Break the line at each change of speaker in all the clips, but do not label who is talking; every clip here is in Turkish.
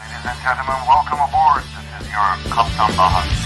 Ladies and gentlemen, welcome aboard. This is your Kaptan Baha.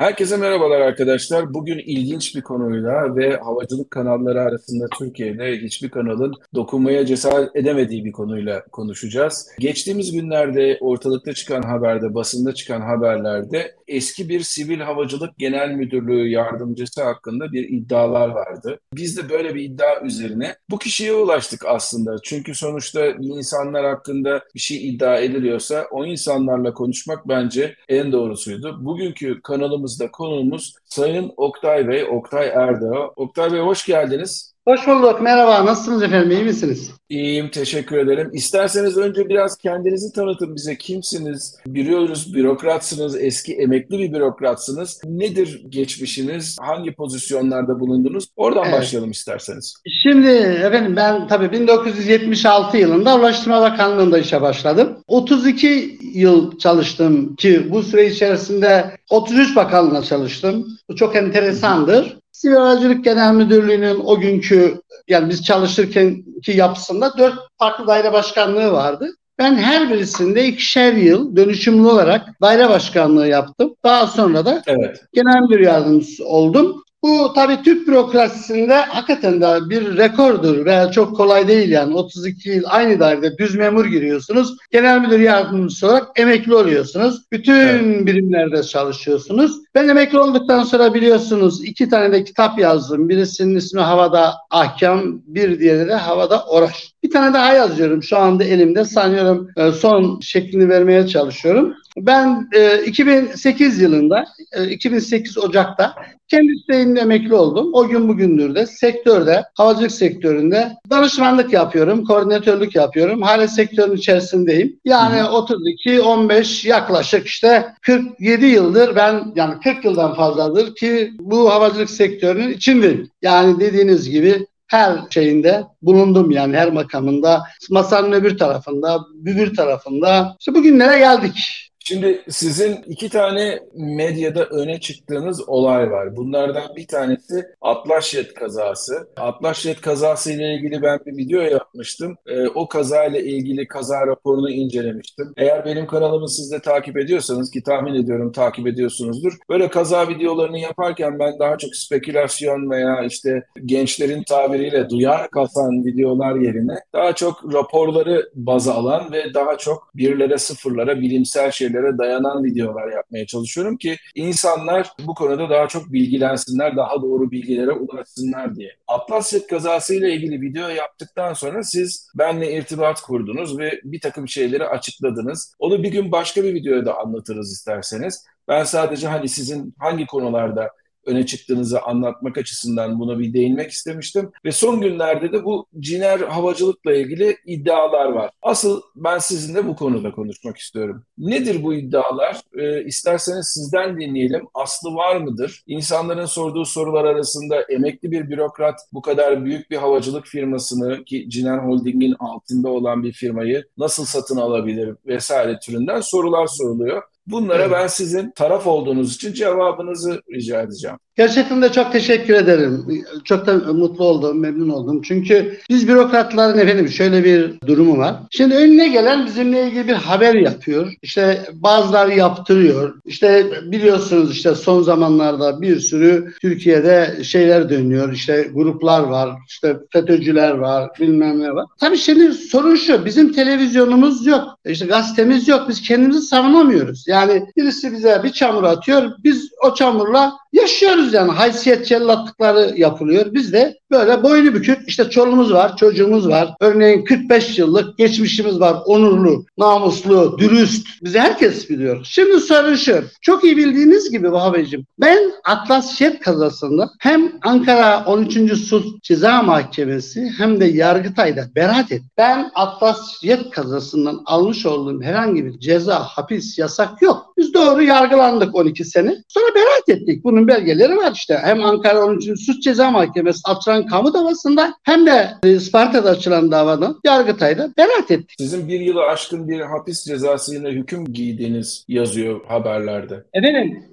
Herkese merhabalar arkadaşlar. Bugün ilginç bir konuyla ve havacılık kanalları arasında Türkiye'de hiçbir kanalın dokunmaya cesaret edemediği bir konuyla konuşacağız. Geçtiğimiz günlerde ortalıkta çıkan haberde, basında çıkan haberlerde eski bir sivil havacılık genel müdürlüğü yardımcısı hakkında bir iddialar vardı. Biz de böyle bir iddia üzerine bu kişiye ulaştık aslında. Çünkü sonuçta insanlar hakkında bir şey iddia ediliyorsa o insanlarla konuşmak bence en doğrusuydu. Bugünkü kanalımız Programımızda konuğumuz Sayın Oktay Bey, Oktay Erdağ. Oktay Bey hoş geldiniz.
Hoş bulduk. Merhaba. Nasılsınız efendim? İyi misiniz?
İyiyim. Teşekkür ederim. İsterseniz önce biraz kendinizi tanıtın bize. Kimsiniz? Biliyoruz bürokratsınız. Eski emekli bir bürokratsınız. Nedir geçmişiniz? Hangi pozisyonlarda bulundunuz? Oradan evet. başlayalım isterseniz.
Şimdi efendim ben tabii 1976 yılında Ulaştırma Bakanlığı'nda işe başladım. 32 yıl çalıştım ki bu süre içerisinde 33 bakanlığına çalıştım. Bu çok enteresandır. Sivil Havacılık Genel Müdürlüğü'nün o günkü yani biz çalışırken ki yapısında dört farklı daire başkanlığı vardı. Ben her birisinde ikişer yıl dönüşümlü olarak daire başkanlığı yaptım. Daha sonra da evet. genel müdür yardımcısı oldum. Bu tabii Türk bürokrasisinde hakikaten de bir rekordur veya çok kolay değil yani 32 yıl aynı dairede düz memur giriyorsunuz. Genel müdür yardımcısı olarak emekli oluyorsunuz. Bütün evet. birimlerde çalışıyorsunuz. Ben emekli olduktan sonra biliyorsunuz iki tane de kitap yazdım. Birisinin ismi Havada Ahkam, bir diğeri de Havada Oraş. Bir tane daha yazıyorum şu anda elimde. Sanıyorum e, son şeklini vermeye çalışıyorum. Ben e, 2008 yılında, e, 2008 Ocak'ta kendi isteğimle emekli oldum. O gün bugündür de sektörde, havacılık sektöründe danışmanlık yapıyorum, koordinatörlük yapıyorum. Hala sektörün içerisindeyim. Yani Hı. 32, 15 yaklaşık işte 47 yıldır ben yani 40 yıldan fazladır ki bu havacılık sektörünün içindeyim. Yani dediğiniz gibi her şeyinde bulundum yani her makamında. Masanın öbür tarafında, bir tarafında. İşte bugünlere geldik.
Şimdi sizin iki tane medyada öne çıktığınız olay var. Bunlardan bir tanesi Atlaşyet kazası. Atlaşyet kazası ile ilgili ben bir video yapmıştım. E, o kazayla ilgili kaza raporunu incelemiştim. Eğer benim kanalımı siz de takip ediyorsanız ki tahmin ediyorum takip ediyorsunuzdur. Böyle kaza videolarını yaparken ben daha çok spekülasyon veya işte gençlerin tabiriyle duyar kasan videolar yerine daha çok raporları baza alan ve daha çok birlere sıfırlara bilimsel şeyler şeylere dayanan videolar yapmaya çalışıyorum ki insanlar bu konuda daha çok bilgilensinler, daha doğru bilgilere ulaşsınlar diye. Atlas kazası ile ilgili video yaptıktan sonra siz benle irtibat kurdunuz ve bir takım şeyleri açıkladınız. Onu bir gün başka bir videoda da anlatırız isterseniz. Ben sadece hani sizin hangi konularda öne çıktığınızı anlatmak açısından buna bir değinmek istemiştim. Ve son günlerde de bu ciner havacılıkla ilgili iddialar var. Asıl ben sizinle bu konuda konuşmak istiyorum. Nedir bu iddialar? Ee, isterseniz sizden dinleyelim. Aslı var mıdır? İnsanların sorduğu sorular arasında emekli bir bürokrat bu kadar büyük bir havacılık firmasını ki Ciner Holding'in altında olan bir firmayı nasıl satın alabilir vesaire türünden sorular soruluyor. Bunlara evet. ben sizin taraf olduğunuz için cevabınızı rica edeceğim.
Gerçekten de çok teşekkür ederim. Çok da mutlu oldum, memnun oldum. Çünkü biz bürokratların efendim şöyle bir durumu var. Şimdi önüne gelen bizimle ilgili bir haber yapıyor. İşte bazıları yaptırıyor. İşte biliyorsunuz işte son zamanlarda bir sürü Türkiye'de şeyler dönüyor. İşte gruplar var, işte FETÖ'cüler var, bilmem ne var. Tabii şimdi sorun şu, bizim televizyonumuz yok. İşte gazetemiz yok. Biz kendimizi savunamıyoruz. Yani birisi bize bir çamur atıyor. Biz o çamurla yaşıyoruz yani. Haysiyet cellatlıkları yapılıyor. Biz de böyle boynu bükük işte çoluğumuz var, çocuğumuz var. Örneğin 45 yıllık geçmişimiz var. Onurlu, namuslu, dürüst. Bizi herkes biliyor. Şimdi sorun şu. Çok iyi bildiğiniz gibi Vahabeciğim. Ben Atlas Jet kazasında hem Ankara 13. Sulh Ceza Mahkemesi hem de Yargıtay'da beraat ettim. Ben Atlas Jet kazasından almış olduğum herhangi bir ceza, hapis, yasak yok. Biz doğru yargılandık 12 sene. Sonra beraat ettik. Bunu bunun belgeleri var işte. Hem Ankara 13. Suç Ceza Mahkemesi açılan kamu davasında hem de Isparta'da açılan davada Yargıtay'da beraat etti.
Sizin bir yılı aşkın bir hapis cezasıyla hüküm giydiğiniz yazıyor haberlerde.
Efendim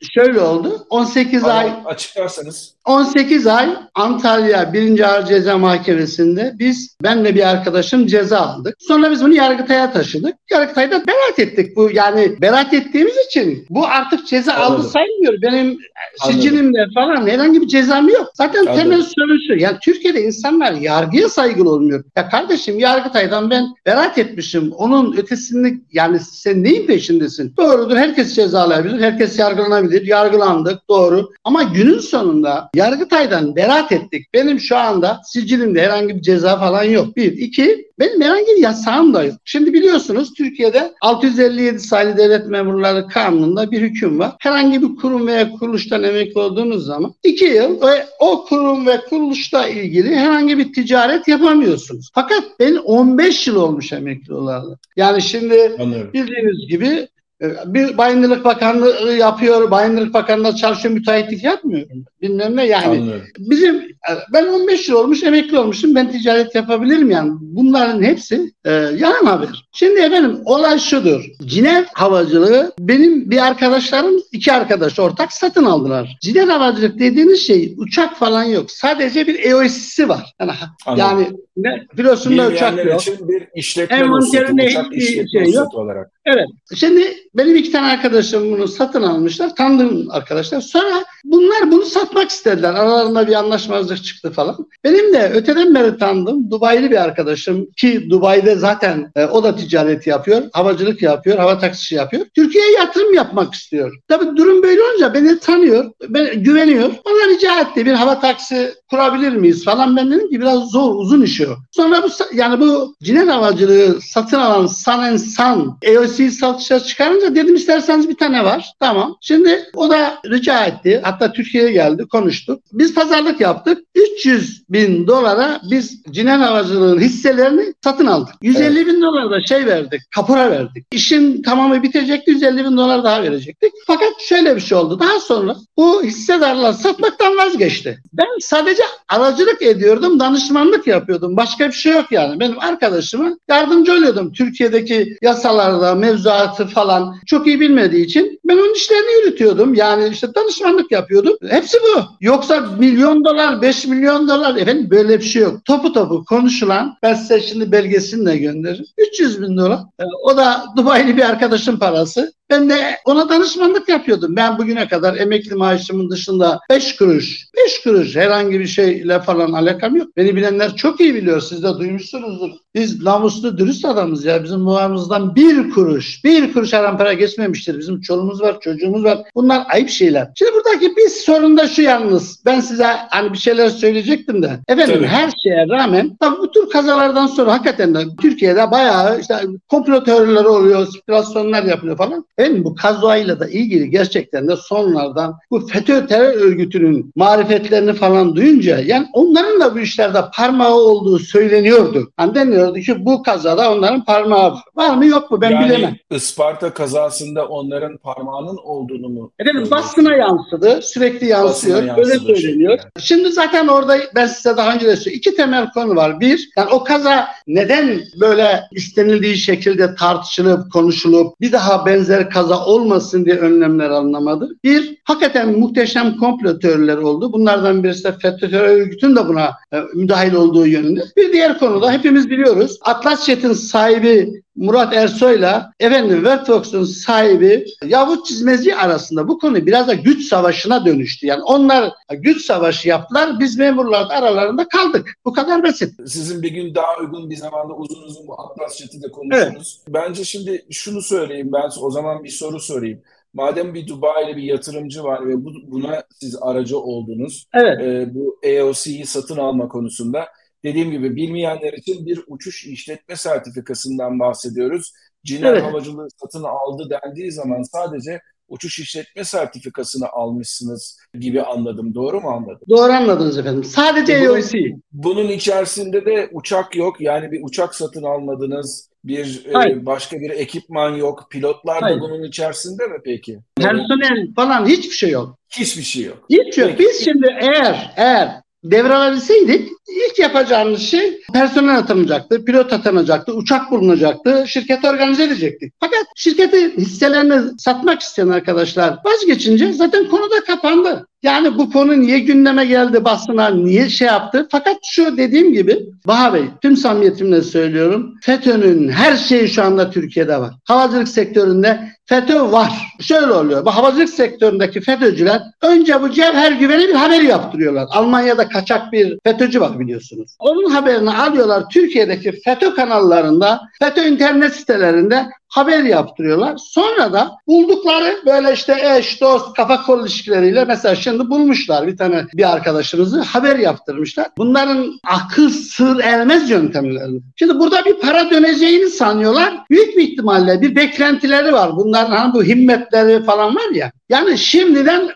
şöyle oldu. 18
Ama
ay
açıklarsanız
18 ay Antalya 1. Ağır Ceza Mahkemesi'nde biz benle bir arkadaşım ceza aldık. Sonra biz bunu Yargıtay'a taşıdık. Yargıtay'da beraat ettik. Bu yani beraat ettiğimiz için bu artık ceza aldı sayılmıyor. Benim. Sicilimde falan herhangi bir cezam yok. Zaten
Anladım.
temel sorun şu. Yani Türkiye'de insanlar yargıya saygılı olmuyor. Ya kardeşim Yargıtay'dan ben beraat etmişim. Onun ötesini yani sen neyin peşindesin? Doğrudur. Herkes cezalayabilir. Herkes yargılanabilir. Yargılandık. Doğru. Ama günün sonunda Yargıtay'dan beraat ettik. Benim şu anda sicilimde herhangi bir ceza falan yok. Bir. iki benim herhangi bir yasağım da yok. Şimdi biliyorsunuz Türkiye'de 657 sayılı devlet memurları kanununda bir hüküm var. Herhangi bir kurum veya kuruluştan emekli olduğunuz zaman iki yıl ve o kurum ve kuruluşla ilgili herhangi bir ticaret yapamıyorsunuz. Fakat ben 15 yıl olmuş emekli olalı. Yani şimdi
anlıyorum.
bildiğiniz gibi bir Bayındırlık Bakanlığı yapıyor, Bayındırlık Bakanlığı çalışıyor, müteahhitlik yapmıyor. Bilmem ne yani.
Anlıyorum.
Bizim ben 15 yıl olmuş emekli olmuşum ben ticaret yapabilirim yani. Bunların hepsi e, yalan haber. Şimdi efendim olay şudur. Cinev havacılığı benim bir arkadaşlarım iki arkadaş ortak satın aldılar. Cinev havacılık dediğiniz şey uçak falan yok. Sadece bir EOS'si var. Yani,
Anladım.
yani ne, pilotunda uçak yok.
için bir işletme uçak işletme
şey yok.
olarak.
Evet. Şimdi benim iki tane arkadaşım bunu satın almışlar. Tanıdığım arkadaşlar. Sonra bunlar bunu satmak istediler. Aralarında bir anlaşmazlık çıktı falan. Benim de öteden beri tanıdığım Dubai'li bir arkadaşım ki Dubai'de zaten e, o da ticaret yapıyor. Havacılık yapıyor. Hava taksisi yapıyor. Türkiye'ye yatırım yapmak istiyor. Tabii durum böyle olunca beni tanıyor. Ben, güveniyor. Bana rica etti bir hava taksi kurabilir miyiz falan. Ben dedim ki biraz zor uzun iş o. Sonra bu yani bu cinen havacılığı satın alan Sun San EOC satışa çıkarınca dedim isterseniz bir tane var. Tamam. Şimdi o da rica etti. Hatta Türkiye'ye geldi konuştuk. Biz pazarlık yaptık. 300 bin dolara biz cinen havacılığın hisselerini satın aldık. 150 bin dolar da şey verdik. Kapora verdik. İşin tamamı bitecekti. 150 bin dolar daha verecektik. Fakat şöyle bir şey oldu. Daha sonra bu hissedarlar satmaktan vazgeçti. Ben sadece aracılık ediyordum, danışmanlık yapıyordum. Başka bir şey yok yani. Benim arkadaşıma yardımcı oluyordum. Türkiye'deki yasalarda, mevzuatı falan çok iyi bilmediği için ben onun işlerini yürütüyordum. Yani işte danışmanlık yapıyordum. Hepsi bu. Yoksa milyon dolar, 5 milyon dolar efendim böyle bir şey yok. Topu topu konuşulan ben size şimdi belgesini de gönderirim. 300 bin dolar. Ee, O da Dubai'li bir arkadaşın parası. Ben de ona danışmanlık yapıyordum. Ben bugüne kadar emekli maaşımın dışında 5 kuruş, 5 kuruş herhangi bir şeyle falan alakam yok. Beni bilenler çok iyi biliyor. Siz de duymuşsunuzdur. Biz namuslu, dürüst adamız ya. Bizim muamımızdan bir kuruş, bir kuruş haram para geçmemiştir. Bizim çoluğumuz var, çocuğumuz var. Bunlar ayıp şeyler. Şimdi buradaki bir sorun da şu yalnız. Ben size hani bir şeyler söyleyecektim de. Efendim
Tabii.
her şeye rağmen tabii bu tür kazalardan sonra hakikaten de Türkiye'de bayağı işte komplo teorileri oluyor, spekülasyonlar yapılıyor falan. Efendim bu kazoayla da ilgili gerçekten de sonlardan bu FETÖ terör örgütünün marifetlerini falan duyunca yani onların da bu işlerde parmağı olduğu söyleniyordu. Hani deniyordu ki bu kazada onların parmağı var. Mı yok mu ben
yani
bilemem.
Isparta kazasında onların parmağının olduğunu mu?
Efendim basına yansıdı. Sürekli yansıyor.
Basına
Öyle
yansıdı
söyleniyor. Şimdi zaten orada ben size daha önce de söyledim. İki temel konu var. Bir, yani o kaza neden böyle istenildiği şekilde tartışılıp, konuşulup bir daha benzer kaza olmasın diye önlemler alınamadı. Bir, hakikaten muhteşem komplo teorileri oldu. Bunlardan birisi de FETÖ terör örgütünün de buna e, müdahil olduğu yönünde. Bir diğer konuda hepimiz biliyoruz. Atlas Jet'in sahibi Murat Ersoy'la efendim Workfox'un sahibi Yavuz Çizmeci arasında bu konu biraz da güç savaşına dönüştü. Yani onlar güç savaşı yaptılar. Biz memurlar da aralarında kaldık. Bu kadar basit.
Sizin bir gün daha uygun bir zamanda uzun uzun bu Atlas Chat'i de konuşuruz. Bence şimdi şunu söyleyeyim ben o zaman bir soru sorayım. Madem bir Dubai'li bir yatırımcı var ve bu, buna siz aracı oldunuz,
Evet.
e, bu AOC'yi satın alma konusunda dediğim gibi bilmeyenler için bir uçuş işletme sertifikasından bahsediyoruz. Ciner
Evet.
Havacılığı satın aldı dendiği zaman sadece uçuş işletme sertifikasını almışsınız gibi anladım. Doğru mu anladım?
Doğru anladınız efendim. Sadece
E, bu-
EOC.
Bunun içerisinde de uçak yok. Yani bir uçak satın almadınız. Bir e,
Hayır.
başka bir ekipman yok. Pilotlar da
Hayır.
bunun içerisinde mi peki?
Personel falan hiçbir şey yok.
Hiçbir şey yok.
Hiç yok.
Peki.
Biz şimdi eğer eğer devralabilseydik ilk yapacağımız şey personel atanacaktı, pilot atanacaktı, uçak bulunacaktı, şirketi organize edecektik. Fakat şirketi hisselerini satmak isteyen arkadaşlar vazgeçince zaten konu da kapandı. Yani bu konu niye gündeme geldi basına, niye şey yaptı? Fakat şu dediğim gibi Baha Bey tüm samimiyetimle söylüyorum. FETÖ'nün her şeyi şu anda Türkiye'de var. Havacılık sektöründe FETÖ var. Şöyle oluyor. Bu havacılık sektöründeki FETÖ'cüler önce bu cevher güveni bir haber yaptırıyorlar. Almanya'da kaçak bir FETÖ'cü var biliyorsunuz. Onun haberini alıyorlar Türkiye'deki FETÖ kanallarında, FETÖ internet sitelerinde haber yaptırıyorlar. Sonra da buldukları böyle işte eş, dost, kafa kol ilişkileriyle mesela şimdi bulmuşlar bir tane bir arkadaşımızı haber yaptırmışlar. Bunların akıl sır ermez yöntemlerini. Şimdi burada bir para döneceğini sanıyorlar. Büyük bir ihtimalle bir beklentileri var. Bunların hani bu himmetleri falan var ya. Yani şimdiden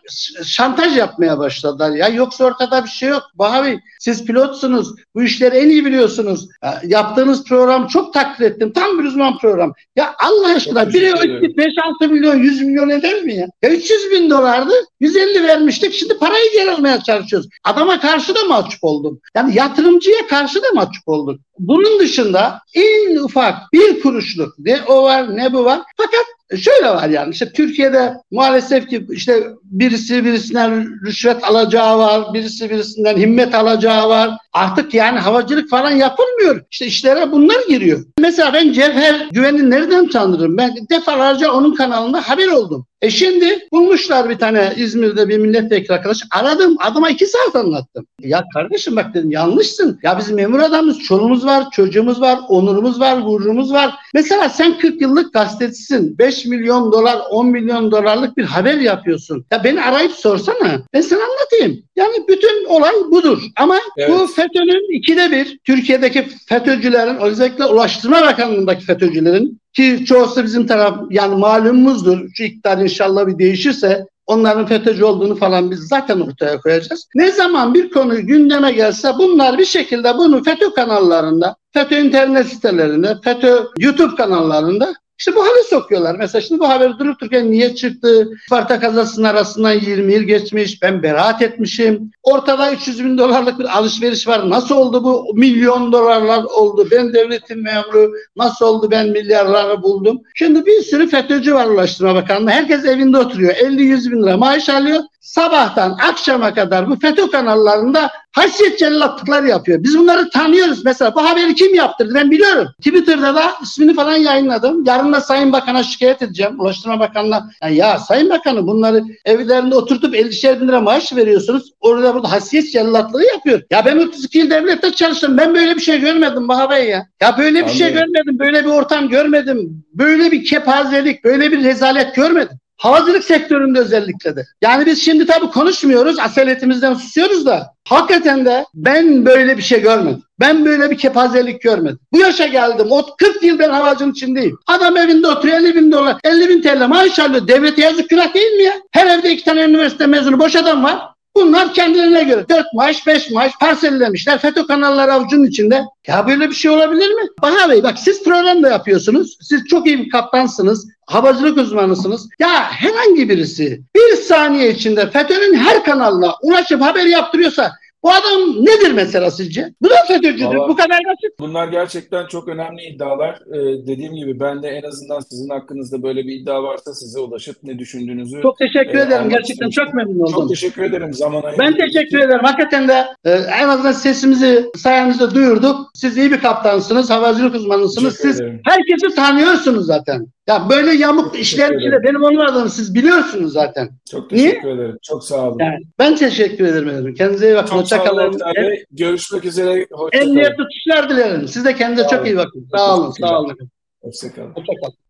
şantaj yapmaya başladılar ya. Yoksa ortada bir şey yok. Bahavi siz pilotsunuz. Bu işleri en iyi biliyorsunuz. Ya, yaptığınız program çok takdir ettim. Tam bir uzman program. Ya Allah aşkına biri
ederim.
5-6 milyon 100 milyon eder mi ya? ya 300 bin dolardı 150 vermiştik şimdi parayı geri almaya çalışıyoruz. Adama karşı da mahcup oldum. Yani yatırımcıya karşı da mahcup olduk. Bunun dışında en ufak bir kuruşluk ne o var ne bu var. Fakat şöyle var yani işte Türkiye'de maalesef ki işte birisi birisinden rüşvet alacağı var, birisi birisinden himmet alacağı var. Artık yani havacılık falan yapılmıyor. İşte işlere bunlar giriyor. Mesela ben Cevher Güven'i nereden tanırım? Ben defalarca onun kanalında haber oldum. E şimdi bulmuşlar bir tane İzmir'de bir milletvekili arkadaş. Aradım adama iki saat anlattım. Ya kardeşim bak dedim yanlışsın. Ya biz memur adamız, çoluğumuz var, çocuğumuz var, onurumuz var, gururumuz var. Mesela sen 40 yıllık gazetecisin. 5 milyon dolar, 10 milyon dolarlık bir haber yapıyorsun. Ya beni arayıp sorsana. Ben sana anlatayım. Yani bütün olay budur. Ama
Evet.
bu FETÖ'nün ikide bir Türkiye'deki FETÖ'cülerin özellikle Ulaştırma Bakanlığı'ndaki FETÖ'cülerin ki çoğusu bizim taraf yani malumumuzdur. Şu iktidar inşallah bir değişirse onların FETÖ'cü olduğunu falan biz zaten ortaya koyacağız. Ne zaman bir konu gündeme gelse bunlar bir şekilde bunu FETÖ kanallarında, FETÖ internet sitelerinde, FETÖ YouTube kanallarında işte bu hale sokuyorlar. Mesela şimdi bu haber durup dururken niye çıktı? Sparta kazasının arasından 20 yıl geçmiş. Ben beraat etmişim. Ortada 300 bin dolarlık bir alışveriş var. Nasıl oldu bu? Milyon dolarlar oldu. Ben devletin memuru. Nasıl oldu ben milyarları buldum? Şimdi bir sürü FETÖ'cü var Ulaştırma Bakanlığı. Herkes evinde oturuyor. 50-100 bin lira maaş alıyor. Sabahtan akşama kadar bu FETÖ kanallarında haysiyet cellatlıkları yapıyor. Biz bunları tanıyoruz. Mesela bu haberi kim yaptırdı ben biliyorum. Twitter'da da ismini falan yayınladım. Yarın da Sayın Bakan'a şikayet edeceğim. Ulaştırma Bakanı'na. Yani ya Sayın Bakanı bunları evlerinde oturtup 50'şer bin lira maaş veriyorsunuz. Orada burada haysiyet cellatlığı yapıyor. Ya ben 32 yıl devlette çalıştım. Ben böyle bir şey görmedim Baha Bey ya. Ya böyle bir şey
Anlıyorum.
görmedim. Böyle bir ortam görmedim. Böyle bir kepazelik, böyle bir rezalet görmedim. Havacılık sektöründe özellikle de. Yani biz şimdi tabii konuşmuyoruz, asaletimizden susuyoruz da hakikaten de ben böyle bir şey görmedim. Ben böyle bir kepazelik görmedim. Bu yaşa geldim. O 40 yıl ben havacının içindeyim. Adam evinde oturuyor 50 bin dolar, 50 bin TL maaş alıyor. Devlete yazık günah değil mi ya? Her evde iki tane üniversite mezunu boş adam var. Bunlar kendilerine göre 4 maaş 5 maaş parsellemişler. FETÖ kanalları avucunun içinde. Ya böyle bir şey olabilir mi? Bahar Bey bak siz program da yapıyorsunuz. Siz çok iyi bir kaptansınız. Havacılık uzmanısınız. Ya herhangi birisi bir saniye içinde FETÖ'nün her kanalına ulaşıp haber yaptırıyorsa bu adam nedir mesela sizce? Bu da FETÖ'cüdür.
Vallahi-
Bu kadar basit.
Bunlar gerçekten çok önemli iddialar. Ee, dediğim gibi ben de en azından sizin hakkınızda böyle bir iddia varsa size ulaşıp ne düşündüğünüzü
Çok teşekkür
Ee,
ederim. Gerçekten çok memnun oldum.
çok teşekkür ederim zaman
Ben teşekkür ederim. Hakikaten de e, en azından sesimizi sayenizde duyurduk. Siz iyi bir kaptansınız, havacılık uzmanısınız.
Teşekkür
Siz
ederim.
herkesi tanıyorsunuz zaten. Ya böyle yamuk işler içinde benim olmadığımı siz biliyorsunuz zaten.
Çok
Niye?
teşekkür ederim. Çok sağ olun.
Yani ben teşekkür ederim. efendim. Kendinize iyi bakın.
Çok
Hoşçakalın.
Oktay Bey. Görüşmek üzere. Hoşça kalın.
Emniyet tutuşlar dilerim. Siz de kendinize
Sağ
çok
olun.
iyi bakın. Sağ olun. Sağ olun.
Hoşça kalın.
Hoşçakalın.